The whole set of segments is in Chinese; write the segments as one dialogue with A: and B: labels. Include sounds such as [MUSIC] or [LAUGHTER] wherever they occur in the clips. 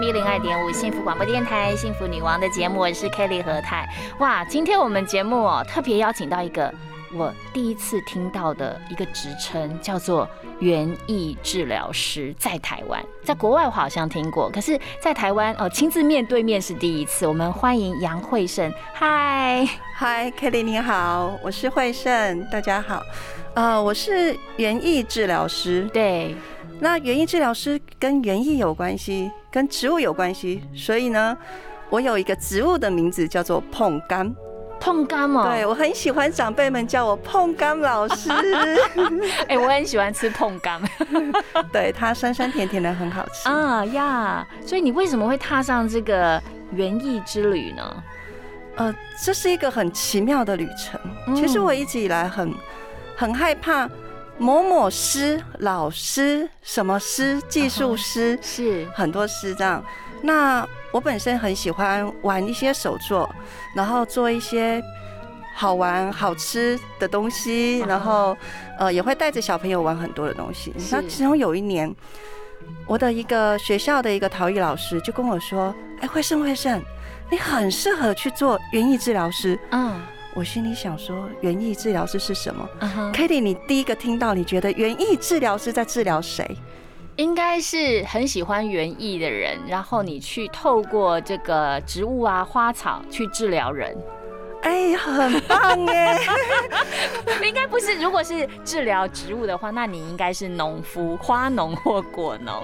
A: FM 一零二点五幸福广播电台《幸福女王》的节目，我是 Kelly 何泰。哇，今天我们节目哦，特别邀请到一个我第一次听到的一个职称，叫做园艺治疗师，在台湾，在国外我好像听过，可是在台湾哦，亲自面对面是第一次。我们欢迎杨慧胜，嗨
B: 嗨，Kelly 你好，我是慧胜，大家好。呃，我是园艺治疗师，
A: 对。
B: 那园艺治疗师跟园艺有关系，跟植物有关系，所以呢，我有一个植物的名字叫做碰柑。
A: 碰柑哦，
B: 对我很喜欢长辈们叫我碰柑老师。[LAUGHS]
A: 哎，我很喜欢吃碰柑，[LAUGHS]
B: 对它酸酸甜甜的很好吃啊
A: 呀。所以你为什么会踏上这个园艺之旅呢？
B: 呃，这是一个很奇妙的旅程。其实我一直以来很很害怕。某某师、老师、什么师、技术师，[LAUGHS]
A: 是
B: 很多师这样。那我本身很喜欢玩一些手作，然后做一些好玩、好吃的东西，然后呃也会带着小朋友玩很多的东西。那其中有一年，我的一个学校的一个陶艺老师就跟我说：“哎，慧胜慧胜，你很适合去做园艺治疗师。”嗯。我心里想说，园艺治疗师是什么？Kitty，你第一个听到，你觉得园艺治疗师在治疗谁？
A: 应该是很喜欢园艺的人，然后你去透过这个植物啊、花草去治疗人。
B: 哎，很棒哎！[LAUGHS]
A: 应该不是，如果是治疗植物的话，那你应该是农夫，[LAUGHS] 花农或果农。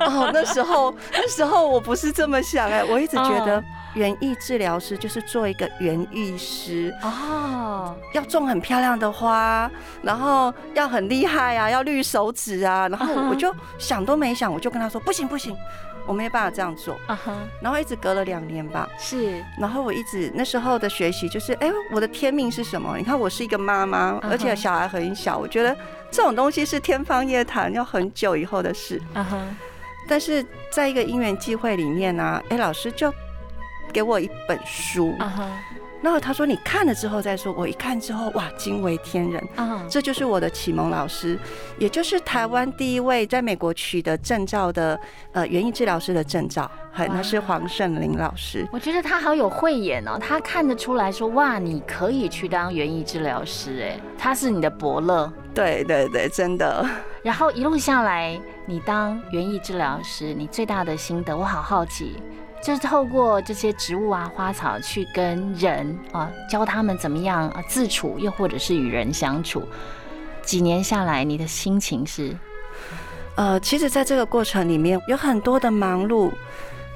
B: 哦，那时候那时候我不是这么想哎，我一直觉得园艺治疗师就是做一个园艺师哦，要种很漂亮的花，然后要很厉害啊，要绿手指啊，然后我就想都没想，我就跟他说不行不行。我没有办法这样做，然后一直隔了两年吧，
A: 是，
B: 然后我一直那时候的学习就是，哎，我的天命是什么？你看我是一个妈妈，而且小孩很小，我觉得这种东西是天方夜谭，要很久以后的事。嗯哼，但是在一个因缘际会里面呢，哎，老师就给我一本书。嗯哼。然后他说：“你看了之后再说。”我一看之后，哇，惊为天人！啊，这就是我的启蒙老师，也就是台湾第一位在美国取得证照的呃园艺治疗师的证照，很，那是黄胜林老师。
A: 我觉得他好有慧眼哦，他看得出来说：“哇，你可以去当园艺治疗师。”哎，他是你的伯乐。
B: 对对对，真的。
A: 然后一路下来，你当园艺治疗师，你最大的心得，我好好奇。就是透过这些植物啊、花草去跟人啊教他们怎么样啊自处，又或者是与人相处。几年下来，你的心情是？
B: 呃，其实，在这个过程里面有很多的忙碌，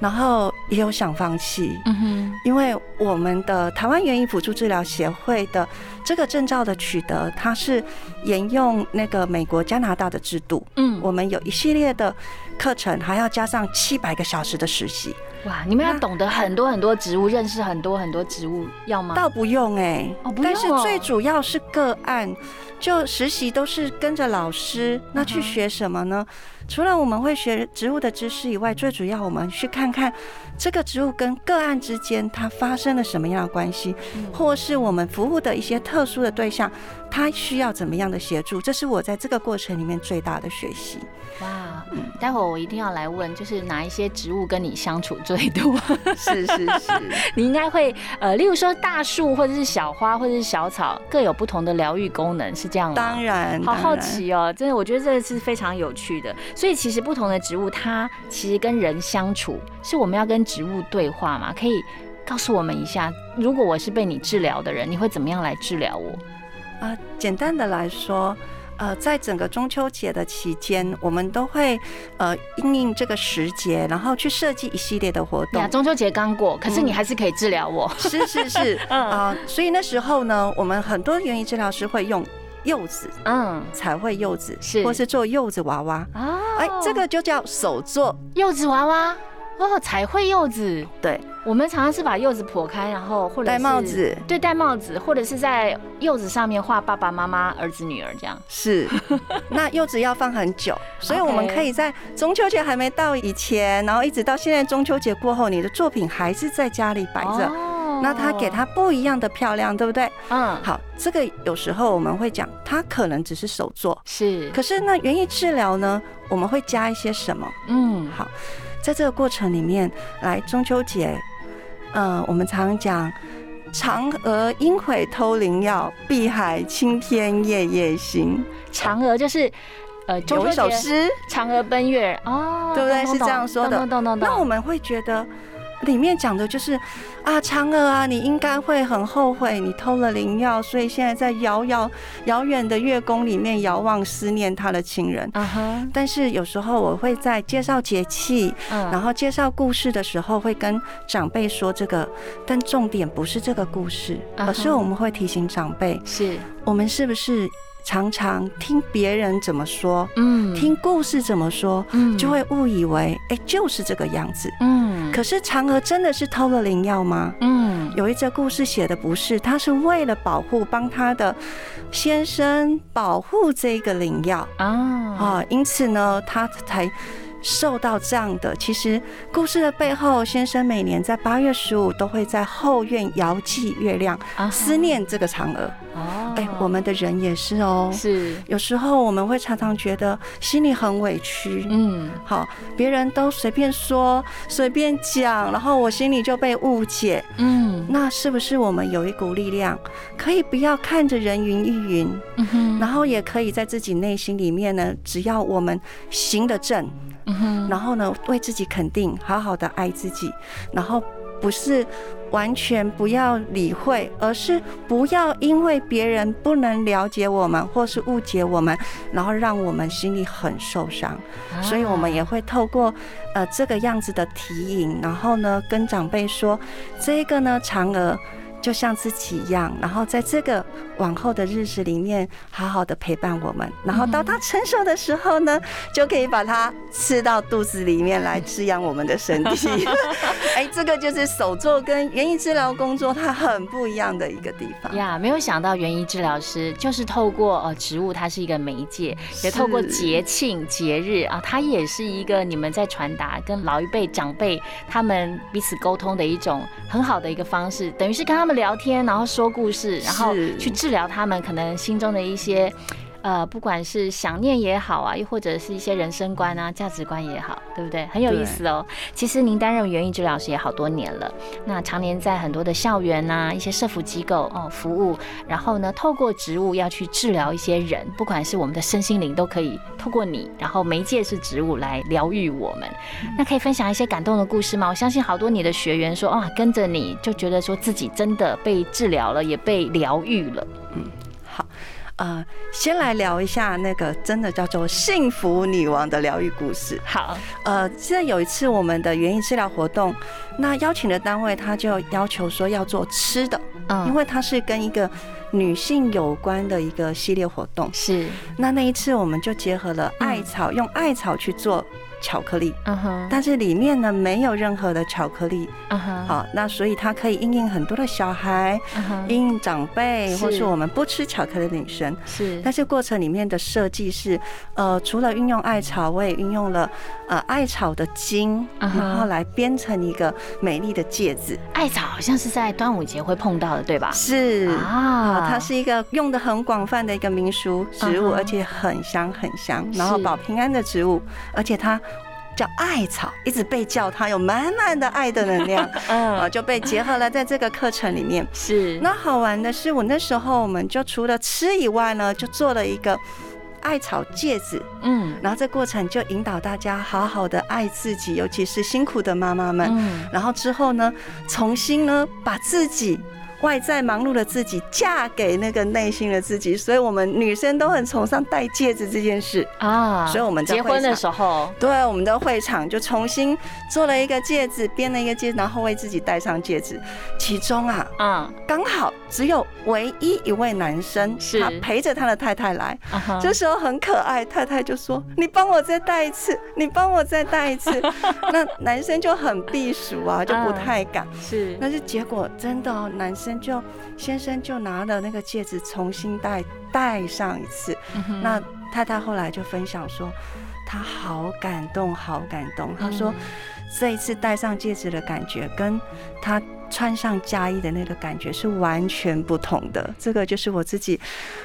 B: 然后也有想放弃。嗯哼，因为我们的台湾园艺辅助治疗协会的这个证照的取得，它是沿用那个美国、加拿大的制度。嗯，我们有一系列的课程，还要加上七百个小时的实习。
A: 哇，你们要懂得很多很多植物，认识很多很多植物，要吗？
B: 倒不用哎，哦，不用。但是最主要是个案，就实习都是跟着老师，那去学什么呢？除了我们会学植物的知识以外，最主要我们去看看这个植物跟个案之间它发生了什么样的关系，或是我们服务的一些特殊的对象，他需要怎么样的协助，这是我在这个过程里面最大的学习。哇，
A: 待会儿我一定要来问，就是哪一些植物跟你相处最多？
B: 是 [LAUGHS] 是是，[LAUGHS]
A: 你应该会呃，例如说大树或者是小花或者是小草，各有不同的疗愈功能，是这样吗？
B: 当然，
A: 好好奇哦，真的，我觉得这个是非常有趣的。所以其实不同的植物，它其实跟人相处，是我们要跟植物对话嘛？可以告诉我们一下，如果我是被你治疗的人，你会怎么样来治疗我？
B: 啊，简单的来说。呃，在整个中秋节的期间，我们都会呃应应这个时节，然后去设计一系列的活动。
A: 呀，中秋节刚过，可是你还是可以治疗我。
B: 是是是，[LAUGHS] 啊，所以那时候呢，我们很多园艺治疗师会用柚子，嗯，彩绘柚子，是，或是做柚子娃娃啊。哎，这个就叫手做
A: 柚子娃娃。哦，彩绘柚子，
B: 对，
A: 我们常常是把柚子剖开，然后或者
B: 戴帽子，
A: 对，戴帽子，或者是在柚子上面画爸爸妈妈、儿子、女儿这样。
B: 是，[LAUGHS] 那柚子要放很久，所以我们可以在中秋节还没到以前，然后一直到现在中秋节过后，你的作品还是在家里摆着，那它给它不一样的漂亮，对不对？嗯，好，这个有时候我们会讲，它可能只是手作，
A: 是，
B: 可是那园艺治疗呢，我们会加一些什么？嗯，好。在这个过程里面，来中秋节，呃，我们常讲嫦娥应悔偷灵药，碧海青天夜夜心。
A: 嫦娥就是呃，
B: 有一首诗《
A: 嫦娥奔月》哦，
B: 对不对？是这样说的。那我们会觉得。里面讲的就是啊，嫦娥啊，你应该会很后悔，你偷了灵药，所以现在在遥遥遥远的月宫里面遥望思念他的亲人。啊哈。但是有时候我会在介绍节气，然后介绍故事的时候，会跟长辈说这个，但重点不是这个故事，而是我们会提醒长辈，
A: 是
B: 我们是不是？常常听别人怎么说，嗯，听故事怎么说，嗯，就会误以为，哎，就是这个样子，嗯。可是嫦娥真的是偷了灵药吗？嗯，有一则故事写的不是，她是为了保护帮她的先生保护这个灵药啊啊，因此呢，她才。受到这样的，其实故事的背后，先生每年在八月十五都会在后院遥祭月亮，思念这个嫦娥。哦，哎，我们的人也是哦，
A: 是
B: 有时候我们会常常觉得心里很委屈。嗯，好，别人都随便说、随便讲，然后我心里就被误解。嗯，那是不是我们有一股力量，可以不要看着人云亦云？嗯哼，然后也可以在自己内心里面呢，只要我们行得正。然后呢，为自己肯定，好好的爱自己，然后不是完全不要理会，而是不要因为别人不能了解我们，或是误解我们，然后让我们心里很受伤。所以，我们也会透过呃这个样子的提引，然后呢，跟长辈说，这个呢，嫦娥。就像自己一样，然后在这个往后的日子里面，好好的陪伴我们，然后到他成熟的时候呢，就可以把它吃到肚子里面来滋养我们的身体。[LAUGHS] 哎，这个就是手作跟园艺治疗工作它很不一样的一个地方
A: 呀。没有想到园艺治疗师就是透过呃植物，它是一个媒介，也透过节庆节日啊，它也是一个你们在传达跟老一辈长辈他们彼此沟通的一种很好的一个方式，等于是跟他们。聊天，然后说故事，然后去治疗他们可能心中的一些。呃，不管是想念也好啊，又或者是一些人生观啊、价值观也好，对不对？很有意思哦。其实您担任园艺治疗师也好多年了，那常年在很多的校园呐、一些社福机构哦服务，然后呢，透过植物要去治疗一些人，不管是我们的身心灵，都可以透过你，然后媒介是植物来疗愈我们。那可以分享一些感动的故事吗？我相信好多你的学员说啊，跟着你就觉得说自己真的被治疗了，也被疗愈了。嗯，
B: 好。呃，先来聊一下那个真的叫做幸福女王的疗愈故事。
A: 好，
B: 呃，记得有一次我们的园艺治疗活动，那邀请的单位他就要求说要做吃的，嗯，因为它是跟一个女性有关的一个系列活动。
A: 是，
B: 那那一次我们就结合了艾草，用艾草去做。巧克力，嗯哼，但是里面呢没有任何的巧克力，嗯哼，好，那所以它可以应应很多的小孩，应应长辈，或是我们不吃巧克力的女生，
A: 是。
B: 但是过程里面的设计是，呃，除了运用艾草，我也运用了呃艾草的茎，然后来编成一个美丽的戒指。
A: 艾草好像是在端午节会碰到的，对吧？
B: 是。啊，它是一个用的很广泛的一个民俗植物，而且很香很香，然后保平安的植物，而且它。叫艾草，一直被叫它有满满的爱的能量，[LAUGHS] 嗯，就被结合了在这个课程里面。
A: 是，
B: 那好玩的是，我那时候我们就除了吃以外呢，就做了一个艾草戒指，嗯，然后这过程就引导大家好好的爱自己，尤其是辛苦的妈妈们，嗯，然后之后呢，重新呢把自己外在忙碌的自己嫁给那个内心的自己，所以我们女生都很崇尚戴戒指这件事啊。所以我们
A: 结婚的时候，
B: 对我们的会场就重新做了一个戒指，编了一个戒指，然后为自己戴上戒指。其中啊，嗯，刚好只有唯一一位男生是陪着他的太太来，这时候很可爱，太太就说：“你帮我再戴一次，你帮我再戴一次。[LAUGHS] ”那男生就很避暑啊，就不太敢。
A: 是，
B: 但是结果真的哦，男生就先生就拿了那个戒指重新戴戴上一次。那太太后来就分享说，她好感动，好感动。她说这一次戴上戒指的感觉，跟她。穿上嫁衣的那个感觉是完全不同的，这个就是我自己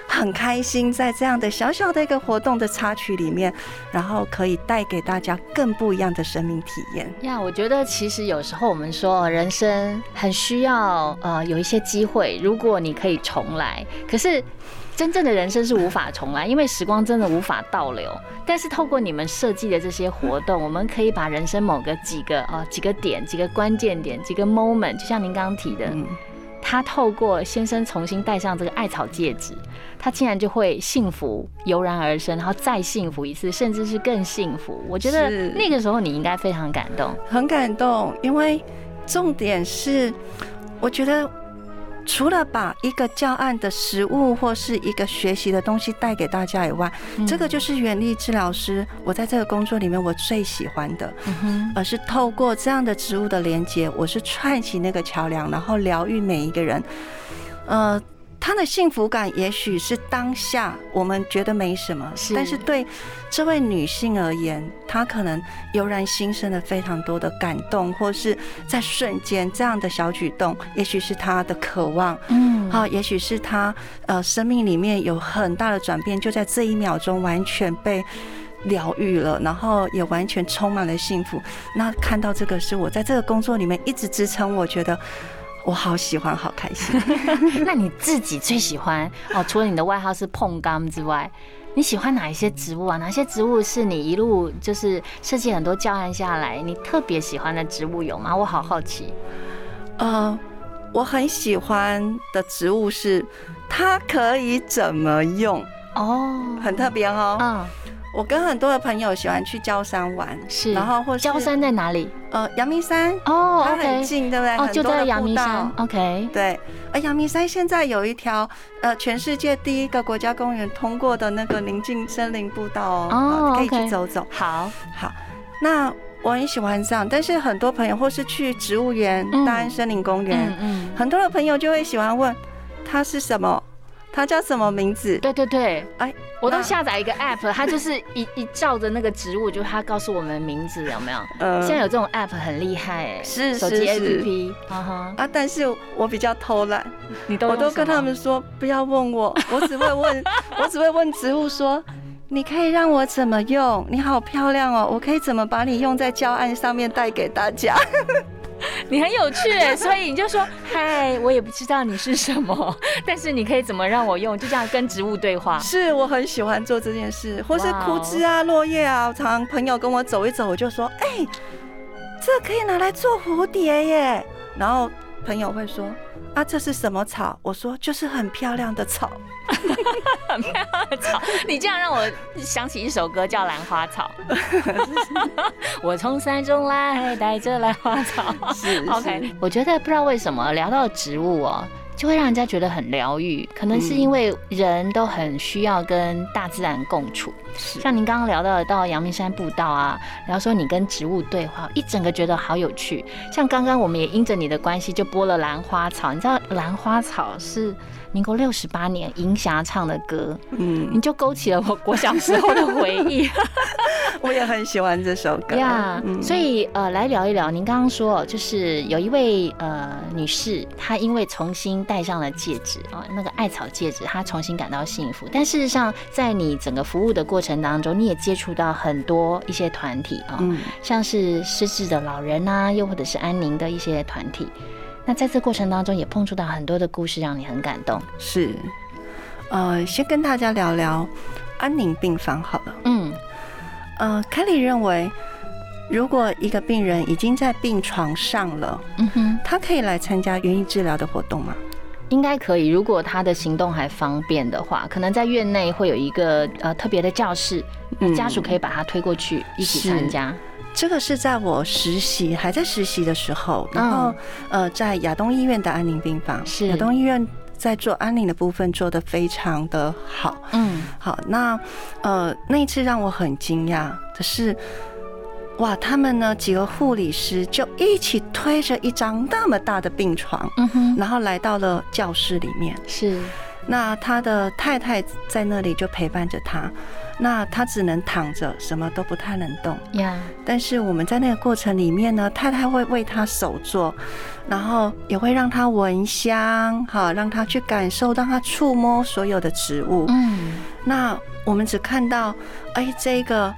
B: 很开心，在这样的小小的一个活动的插曲里面，然后可以带给大家更不一样的生命体验。
A: 呀，我觉得其实有时候我们说人生很需要呃有一些机会，如果你可以重来，可是。真正的人生是无法重来，因为时光真的无法倒流。但是透过你们设计的这些活动，我们可以把人生某个几个啊几个点、几个关键点、几个 moment，就像您刚刚提的，他透过先生重新戴上这个艾草戒指，他竟然就会幸福油然而生，然后再幸福一次，甚至是更幸福。我觉得那个时候你应该非常感动，
B: 很感动，因为重点是，我觉得。除了把一个教案的实物或是一个学习的东西带给大家以外，这个就是远力治疗师我在这个工作里面我最喜欢的，而是透过这样的植物的连接，我是串起那个桥梁，然后疗愈每一个人，呃。他的幸福感也许是当下我们觉得没什么，但是对这位女性而言，她可能油然心生了非常多的感动，或是在瞬间这样的小举动，也许是她的渴望，嗯，好，也许是她呃生命里面有很大的转变，就在这一秒钟完全被疗愈了，然后也完全充满了幸福。那看到这个是我在这个工作里面一直支撑，我觉得。我好喜欢，好开心。[LAUGHS]
A: 那你自己最喜欢哦？除了你的外号是碰柑之外，你喜欢哪一些植物啊？哪些植物是你一路就是设计很多教案下来，你特别喜欢的植物有吗？我好好奇。
B: 呃，我很喜欢的植物是它可以怎么用哦，很特别哦。嗯。我跟很多的朋友喜欢去焦山玩，
A: 是，
B: 然后或
A: 焦山在哪里？
B: 呃，阳明山
A: 哦，
B: 它很近，对不对？
A: 哦，就在阳明山，OK。
B: 对，而阳明山现在有一条呃，全世界第一个国家公园通过的那个宁静森林步道哦，可以去走走。
A: 好，
B: 好，那我很喜欢这样，但是很多朋友或是去植物园、大安森林公园，嗯，很多的朋友就会喜欢问它是什么。它叫什么名字？
A: 对对对，哎，我都下载一个 app，它就是一 [LAUGHS] 一照着那个植物，就它告诉我们名字，有没有？嗯，现在有这种 app 很厉害，哎，
B: 是
A: 手机 app，
B: 啊，但是我比较偷懒，
A: 你都
B: 我都跟他们说不要问我，[LAUGHS] 我只会问，我只会问植物说，你可以让我怎么用？你好漂亮哦，我可以怎么把你用在教案上面带给大家？
A: 你很有趣，[LAUGHS] 所以你就说嗨，我也不知道你是什么，[LAUGHS] 但是你可以怎么让我用？就这样跟植物对话。
B: 是我很喜欢做这件事，或是枯枝啊、落叶啊，常朋友跟我走一走，我就说，哎，这可以拿来做蝴蝶耶。然后朋友会说。啊，这是什么草？我说就是很漂亮的草，[LAUGHS]
A: 很漂亮的草。你这样让我想起一首歌，叫《兰花草》。[LAUGHS] 我从山中来，带着兰花草。
B: 是
A: OK，我觉得不知道为什么聊到植物哦。就会让人家觉得很疗愈，可能是因为人都很需要跟大自然共处。像您刚刚聊到的到阳明山步道啊，然后说你跟植物对话，一整个觉得好有趣。像刚刚我们也因着你的关系就播了兰花草，你知道兰花草是。民国六十八年，银霞唱的歌，嗯，你就勾起了我我小时候的回忆。[LAUGHS]
B: 我也很喜欢这首歌
A: 呀。所以呃，来聊一聊，您刚刚说就是有一位呃女士，她因为重新戴上了戒指啊，那个艾草戒指，她重新感到幸福。但事实上，在你整个服务的过程当中，你也接触到很多一些团体啊，像是失智的老人呐，又或者是安宁的一些团体。那在这过程当中，也碰触到很多的故事，让你很感动。
B: 是，呃，先跟大家聊聊安宁病房好了。嗯，呃，Kelly 认为，如果一个病人已经在病床上了，嗯哼，他可以来参加园艺治疗的活动吗？
A: 应该可以。如果他的行动还方便的话，可能在院内会有一个呃特别的教室，家属可以把他推过去一起参加。
B: 这个是在我实习还在实习的时候，然后呃，在亚东医院的安宁病房，
A: 是
B: 亚东医院在做安宁的部分做的非常的好。嗯，好，那呃那一次让我很惊讶的是。哇，他们呢几个护理师就一起推着一张那么大的病床，嗯哼，然后来到了教室里面。
A: 是，
B: 那他的太太在那里就陪伴着他，那他只能躺着，什么都不太能动。呀，但是我们在那个过程里面呢，太太会为他手做，然后也会让他闻香，好，让他去感受，让他触摸所有的植物。嗯，那我们只看到，哎，这个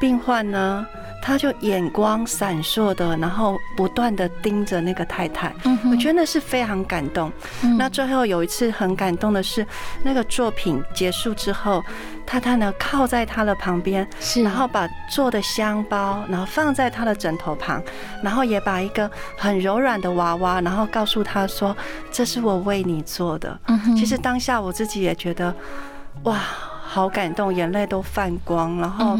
B: 病患呢。他就眼光闪烁的，然后不断的盯着那个太太，我觉得那是非常感动。那最后有一次很感动的是，那个作品结束之后，太太呢靠在他的旁边，然后把做的香包，然后放在他的枕头旁，然后也把一个很柔软的娃娃，然后告诉他说：“这是我为你做的。”其实当下我自己也觉得，哇，好感动，眼泪都泛光，然后。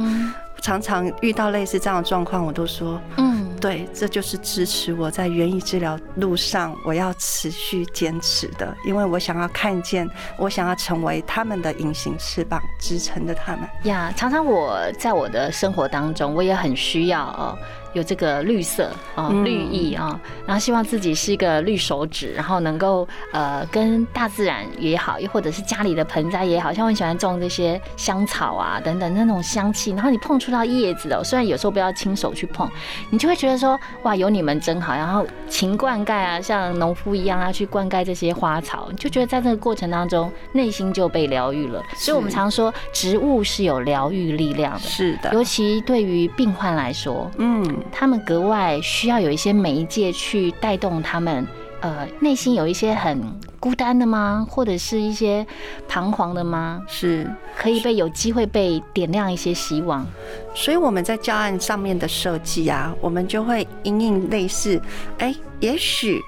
B: 常常遇到类似这样的状况，我都说，嗯，对，这就是支持我在园艺治疗路上我要持续坚持的，因为我想要看见，我想要成为他们的隐形翅膀，支撑着他们。
A: 呀，常常我在我的生活当中，我也很需要哦。有这个绿色啊，绿意啊，然后希望自己是一个绿手指，然后能够呃跟大自然也好，又或者是家里的盆栽也好，像我很喜欢种这些香草啊等等那种香气，然后你碰触到叶子哦，虽然有时候不要亲手去碰，你就会觉得说哇有你们真好，然后勤灌溉啊，像农夫一样啊去灌溉这些花草，你就觉得在这个过程当中内心就被疗愈了。所以我们常说植物是有疗愈力量的，
B: 是的，
A: 尤其对于病患来说，嗯。他们格外需要有一些媒介去带动他们，呃，内心有一些很孤单的吗？或者是一些彷徨的吗？
B: 是
A: 可以被有机会被点亮一些希望。
B: 所以我们在教案上面的设计啊，我们就会因应类似，哎，也许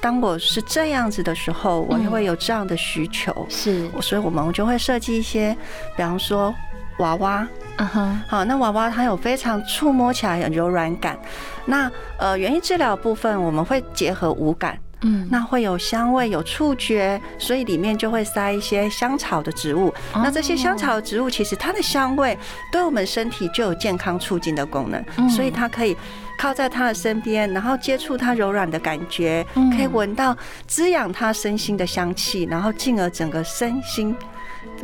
B: 当我是这样子的时候，我就会有这样的需求。
A: 是，
B: 所以我们就会设计一些，比方说娃娃。嗯哼，好，那娃娃它有非常触摸起来很柔软感。那呃，园艺治疗部分我们会结合五感，嗯，那会有香味、有触觉，所以里面就会塞一些香草的植物。那这些香草的植物其实它的香味对我们身体就有健康促进的功能，所以它可以靠在他的身边，然后接触它柔软的感觉，可以闻到滋养他身心的香气，然后进而整个身心。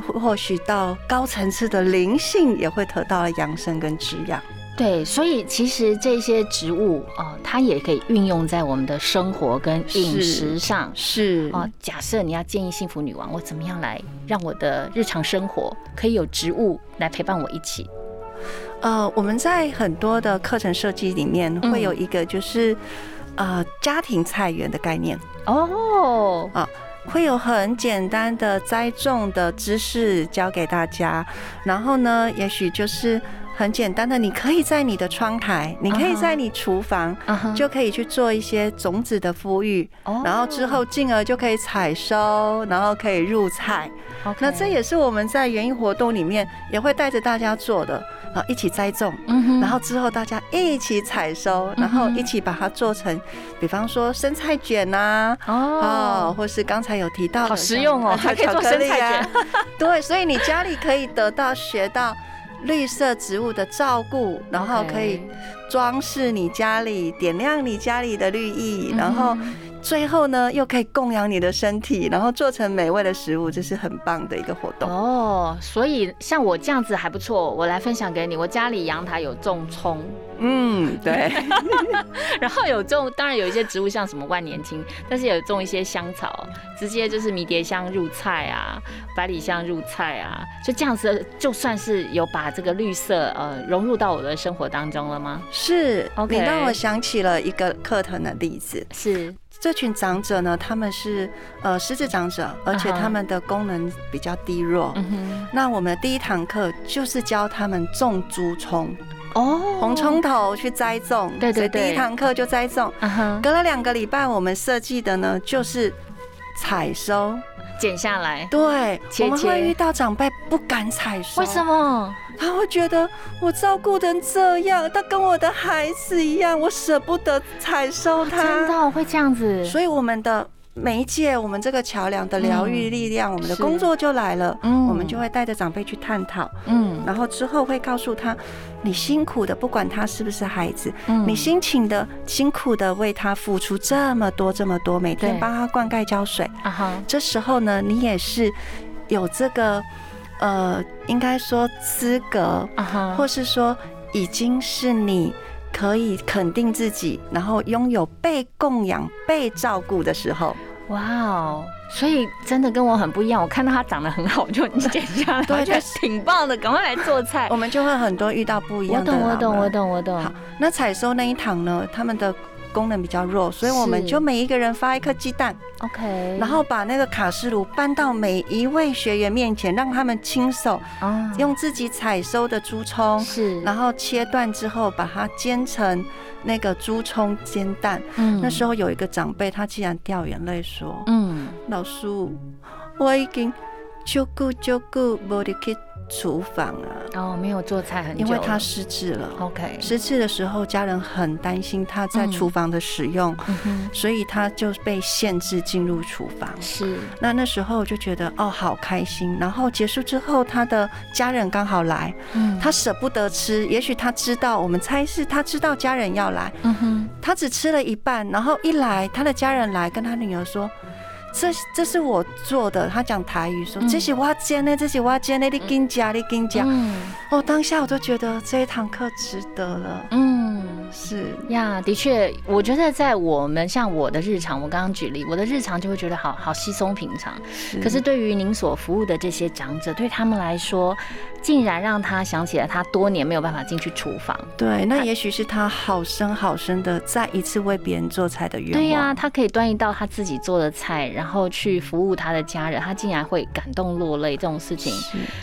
B: 或许到高层次的灵性也会得到养生跟滋养。
A: 对，所以其实这些植物哦，它也可以运用在我们的生活跟饮食上。
B: 是
A: 哦，假设你要建议幸福女王，我怎么样来让我的日常生活可以有植物来陪伴我一起？
B: 呃，我们在很多的课程设计里面会有一个就是呃家庭菜园的概念哦啊。会有很简单的栽种的知识教给大家，然后呢，也许就是很简单的，你可以在你的窗台，你可以在你厨房，就可以去做一些种子的孵育，然后之后进而就可以采收，然后可以入菜。那这也是我们在园艺活动里面也会带着大家做的。一起栽种，然后之后大家一起采收，然后一起把它做成，比方说生菜卷呐，哦，或是刚才有提到，
A: 好实用哦，还可以做生菜卷。
B: 对，所以你家里可以得到学到绿色植物的照顾，然后可以装饰你家里，点亮你家里的绿意，然后。最后呢，又可以供养你的身体，然后做成美味的食物，这是很棒的一个活动哦。
A: 所以像我这样子还不错，我来分享给你。我家里阳台有种葱，
B: 嗯，对。[LAUGHS]
A: 然后有种，当然有一些植物，像什么万年青，但是有种一些香草，直接就是迷迭香入菜啊，百里香入菜啊，就这样子，就算是有把这个绿色呃融入到我的生活当中了吗？
B: 是，OK。你让我想起了一个课程的例子，
A: 是。
B: 这群长者呢，他们是呃失智长者，而且他们的功能比较低弱。那我们第一堂课就是教他们种竹葱哦，红葱头去栽种。
A: 对对对，
B: 第一堂课就栽种。隔了两个礼拜，我们设计的呢就是采收。
A: 剪下来，
B: 对，我们会遇到长辈不敢采收，
A: 为什么？
B: 他会觉得我照顾成这样，他跟我的孩子一样，我舍不得采收他，
A: 真的会这样子。
B: 所以我们的。媒介，我们这个桥梁的疗愈力量，我们的工作就来了。嗯，我们就会带着长辈去探讨。嗯，然后之后会告诉他，你辛苦的，不管他是不是孩子，嗯，你辛勤的、辛苦的为他付出这么多、这么多，每天帮他灌溉浇水。啊哈，这时候呢，你也是有这个，呃，应该说资格，啊哈，或是说已经是你。可以肯定自己，然后拥有被供养、被照顾的时候。
A: 哇哦！所以真的跟我很不一样。我看到他长得很好，我就剪下来，对，觉得挺棒的，赶快来做菜。
B: 我们就会很多遇到不一样的。
A: 我懂，我懂，我懂，我懂。好，
B: 那采收那一堂呢？他们的。功能比较弱，所以我们就每一个人发一颗鸡蛋
A: ，OK，
B: 然后把那个卡式炉搬到每一位学员面前，让他们亲手用自己采收的猪葱，
A: 是，
B: 然后切断之后把它煎成那个猪葱煎蛋。嗯，那时候有一个长辈，他竟然掉眼泪说：“嗯，老叔，我已经就顾就顾无力去。”厨房啊，
A: 哦，没有做菜很
B: 久，因为他失智了。
A: OK，
B: 失智的时候，家人很担心他在厨房的使用，所以他就被限制进入厨房。
A: 是，
B: 那那时候就觉得哦，好开心。然后结束之后，他的家人刚好来，嗯，他舍不得吃，也许他知道，我们猜是他知道家人要来，嗯哼，他只吃了一半，然后一来，他的家人来跟他女儿说。这这是我做的，他讲台语说这是我煎的，这是我煎的，你跟加，你跟加。哦，当下我就觉得这一堂课值得了。嗯，是
A: 呀，的确，我觉得在我们像我的日常，我刚刚举例，我的日常就会觉得好好稀松平常。可是对于您所服务的这些长者，对他们来说，竟然让他想起了他多年没有办法进去厨房。
B: 对，那也许是他好生好生的再一次为别人做菜的愿望。
A: 对呀，他可以端一道他自己做的菜，然后。然后去服务他的家人，他竟然会感动落泪，这种事情，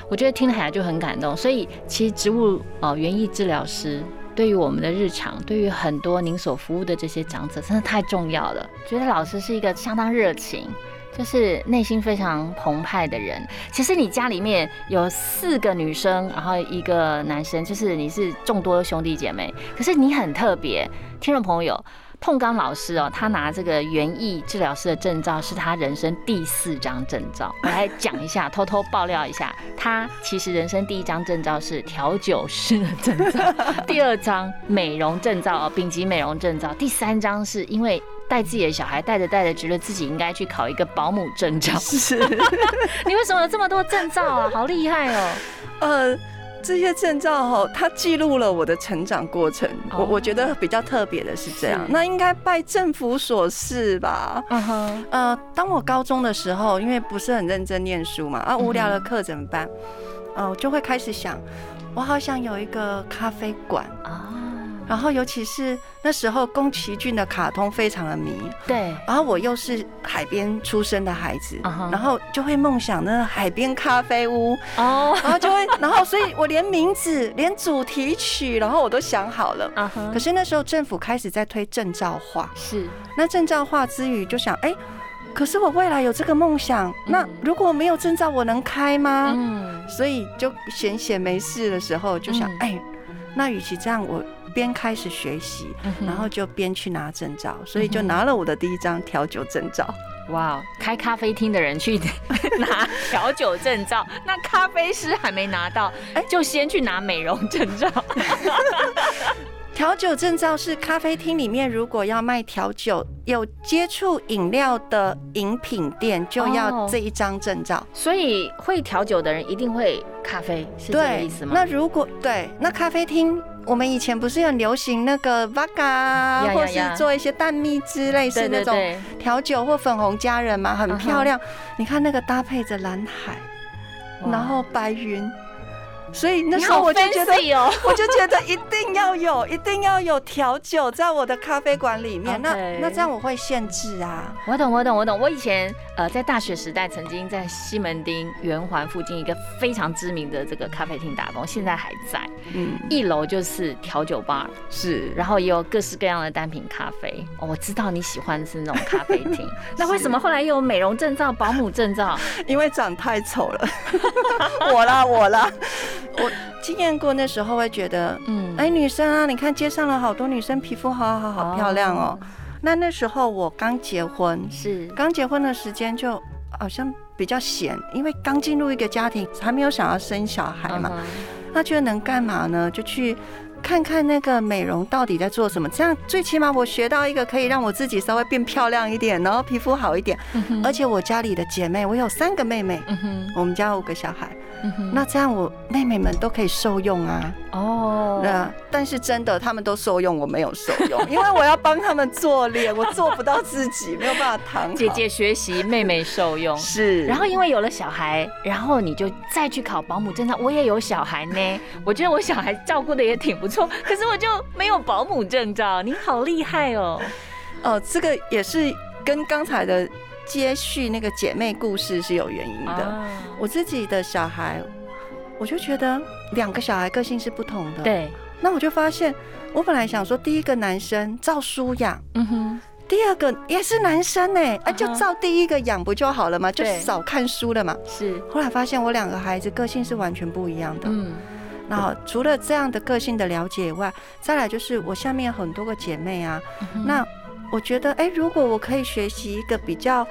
A: 我觉得听起来就很感动。所以，其实植物呃园艺治疗师对于我们的日常，对于很多您所服务的这些长者，真的太重要了。觉得老师是一个相当热情，就是内心非常澎湃的人。其实你家里面有四个女生，然后一个男生，就是你是众多兄弟姐妹，可是你很特别，听众朋友。碰刚老师哦，他拿这个园艺治疗师的证照，是他人生第四张证照。我来讲一下，偷偷爆料一下，他其实人生第一张证照是调酒师的证照，[LAUGHS] 第二张美容证照哦，丙级美容证照，第三张是因为带自己的小孩，带着带着，觉得自己应该去考一个保姆证照。[LAUGHS]
B: 是，[LAUGHS]
A: 你为什么有这么多证照啊？好厉害哦！呃。
B: 这些证照哈，它记录了我的成长过程。我我觉得比较特别的是这样，那应该拜政府所赐吧。嗯哼，呃，当我高中的时候，因为不是很认真念书嘛，啊，无聊的课怎么办？呃，我就会开始想，我好想有一个咖啡馆啊。然后，尤其是那时候，宫崎骏的卡通非常的迷。
A: 对。
B: 然后我又是海边出生的孩子，然后就会梦想那海边咖啡屋。哦。然后就会，[LAUGHS] 然后所以我连名字、连主题曲，然后我都想好了。啊可是那时候政府开始在推证照化。
A: 是。
B: 那证照化之余，就想，哎，可是我未来有这个梦想，那如果没有证照，我能开吗？嗯。所以就闲闲没事的时候，就想，哎，那与其这样，我。边开始学习，然后就边去拿证照，所以就拿了我的第一张调酒证照。
A: 哇，开咖啡厅的人去 [LAUGHS] 拿调酒证照，那咖啡师还没拿到，哎，就先去拿美容证照。[LAUGHS]
B: 调酒证照是咖啡厅里面，如果要卖调酒、有接触饮料的饮品店，就要这一张证照。
A: 所以会调酒的人一定会咖啡，是这个意思吗？
B: 那如果对，那咖啡厅，我们以前不是很流行那个 vodka，或是做一些淡蜜汁类似那种调酒或粉红佳人嘛，很漂亮。你看那个搭配着蓝海，然后白云。所以那时候我就觉得，[LAUGHS] 我就觉得一定要有，一定要有调酒在我的咖啡馆里面。那那这样我会限制啊。
A: 我懂，我懂，我懂。我以前呃，在大学时代曾经在西门町圆环附近一个非常知名的这个咖啡厅打工，现在还在。嗯，一楼就是调酒吧，
B: 是，
A: 然后也有各式各样的单品咖啡。哦，我知道你喜欢的是那种咖啡厅。[LAUGHS] 那为什么后来又有美容证照、保姆证照？[LAUGHS]
B: 因为长太丑了。[LAUGHS] 我啦，我啦，我经验过那时候会觉得，嗯，哎，女生啊，你看街上了好多女生，皮肤好好好漂亮哦。那那时候我刚结婚，
A: 是
B: 刚结婚的时间就好像比较闲，因为刚进入一个家庭，还没有想要生小孩嘛。那觉得能干嘛呢？就去看看那个美容到底在做什么。这样最起码我学到一个可以让我自己稍微变漂亮一点，然后皮肤好一点。而且我家里的姐妹，我有三个妹妹，我们家五个小孩。那这样我妹妹们都可以受用啊！哦，那但是真的，他们都受用，我没有受用，因为我要帮他们做脸，我做不到自己，没有办法躺。
A: 姐姐学习，妹妹受用。
B: 是，
A: 然后因为有了小孩，然后你就再去考保姆证照。我也有小孩呢，我觉得我小孩照顾的也挺不错，可是我就没有保姆证照。你好厉害哦！
B: 哦，这个也是跟刚才的。接续那个姐妹故事是有原因的。我自己的小孩，我就觉得两个小孩个性是不同的。
A: 对。
B: 那我就发现，我本来想说第一个男生照书养，嗯哼。第二个也是男生呢，哎，就照第一个养不就好了嘛？就少看书了嘛。
A: 是。
B: 后来发现我两个孩子个性是完全不一样的。嗯。那除了这样的个性的了解以外，再来就是我下面很多个姐妹啊，那。我觉得，哎，如果我可以学习一个比较，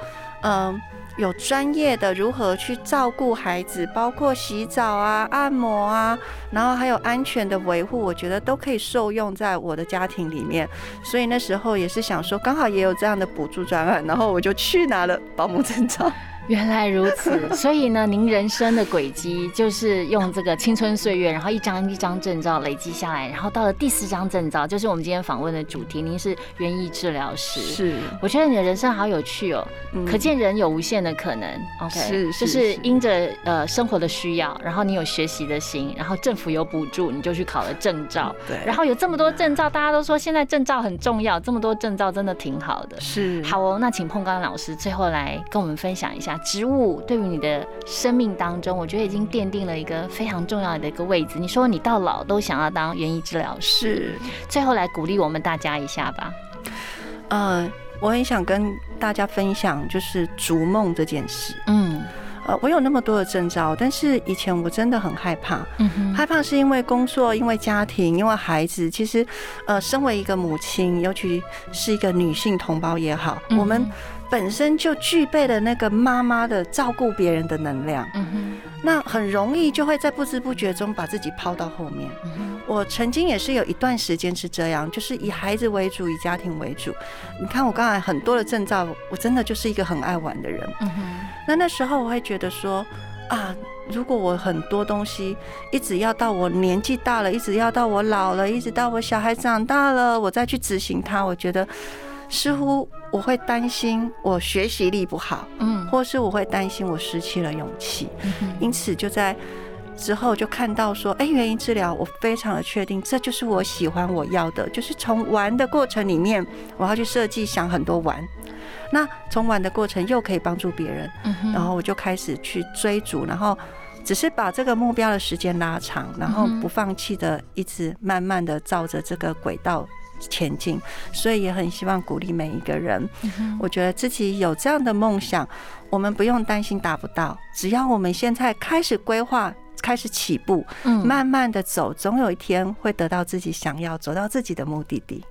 B: 嗯，有专业的如何去照顾孩子，包括洗澡啊、按摩啊，然后还有安全的维护，我觉得都可以受用在我的家庭里面。所以那时候也是想说，刚好也有这样的补助专案，然后我就去拿了保姆证照。[LAUGHS]
A: 原来如此，[LAUGHS] 所以呢，您人生的轨迹就是用这个青春岁月，然后一张一张证照累积下来，然后到了第四张证照，就是我们今天访问的主题。您是园艺治疗师，
B: 是，
A: 我觉得你的人生好有趣哦，可见人有无限的可能。OK，
B: 是，
A: 就是因着呃生活的需要，然后你有学习的心，然后政府有补助，你就去考了证照。
B: 对，
A: 然后有这么多证照，大家都说现在证照很重要，这么多证照真的挺好的。
B: 是，
A: 好哦，那请碰刚老师最后来跟我们分享一下。植物对于你的生命当中，我觉得已经奠定了一个非常重要的一个位置。你说你到老都想要当园艺治疗师，最后来鼓励我们大家一下吧。
B: 呃，我很想跟大家分享，就是逐梦这件事。嗯，呃，我有那么多的征兆，但是以前我真的很害怕。嗯，害怕是因为工作，因为家庭，因为孩子。其实，呃，身为一个母亲，尤其是一个女性同胞也好，我们。本身就具备了那个妈妈的照顾别人的能量，嗯，那很容易就会在不知不觉中把自己抛到后面。我曾经也是有一段时间是这样，就是以孩子为主，以家庭为主。你看我刚才很多的证照，我真的就是一个很爱玩的人。嗯，那那时候我会觉得说，啊，如果我很多东西一直要到我年纪大了，一直要到我老了，一直到我小孩长大了，我再去执行它，我觉得。似乎我会担心我学习力不好，嗯，或是我会担心我失去了勇气，因此就在之后就看到说，哎，原因治疗，我非常的确定，这就是我喜欢我要的，就是从玩的过程里面，我要去设计想很多玩，那从玩的过程又可以帮助别人，然后我就开始去追逐，然后只是把这个目标的时间拉长，然后不放弃的一直慢慢的照着这个轨道。前进，所以也很希望鼓励每一个人。我觉得自己有这样的梦想，我们不用担心达不到，只要我们现在开始规划，开始起步，慢慢的走，总有一天会得到自己想要，走到自己的目的地。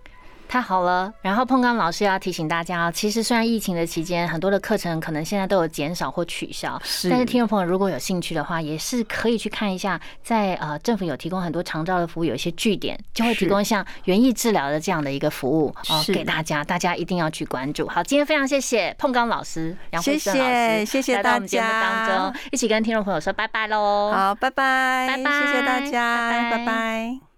A: 太好了，然后碰刚老师要提醒大家，其实虽然疫情的期间很多的课程可能现在都有减少或取消，但是听众朋友如果有兴趣的话，也是可以去看一下，在呃政府有提供很多长照的服务，有一些据点就会提供像园艺治疗的这样的一个服务哦给大家，大家一定要去关注。好，今天非常谢谢碰刚老师杨慧生老师，
B: 谢谢大
A: 家。当中一起跟听众朋友说拜拜喽。
B: 好，拜拜，
A: 拜拜，
B: 谢谢大家，拜拜。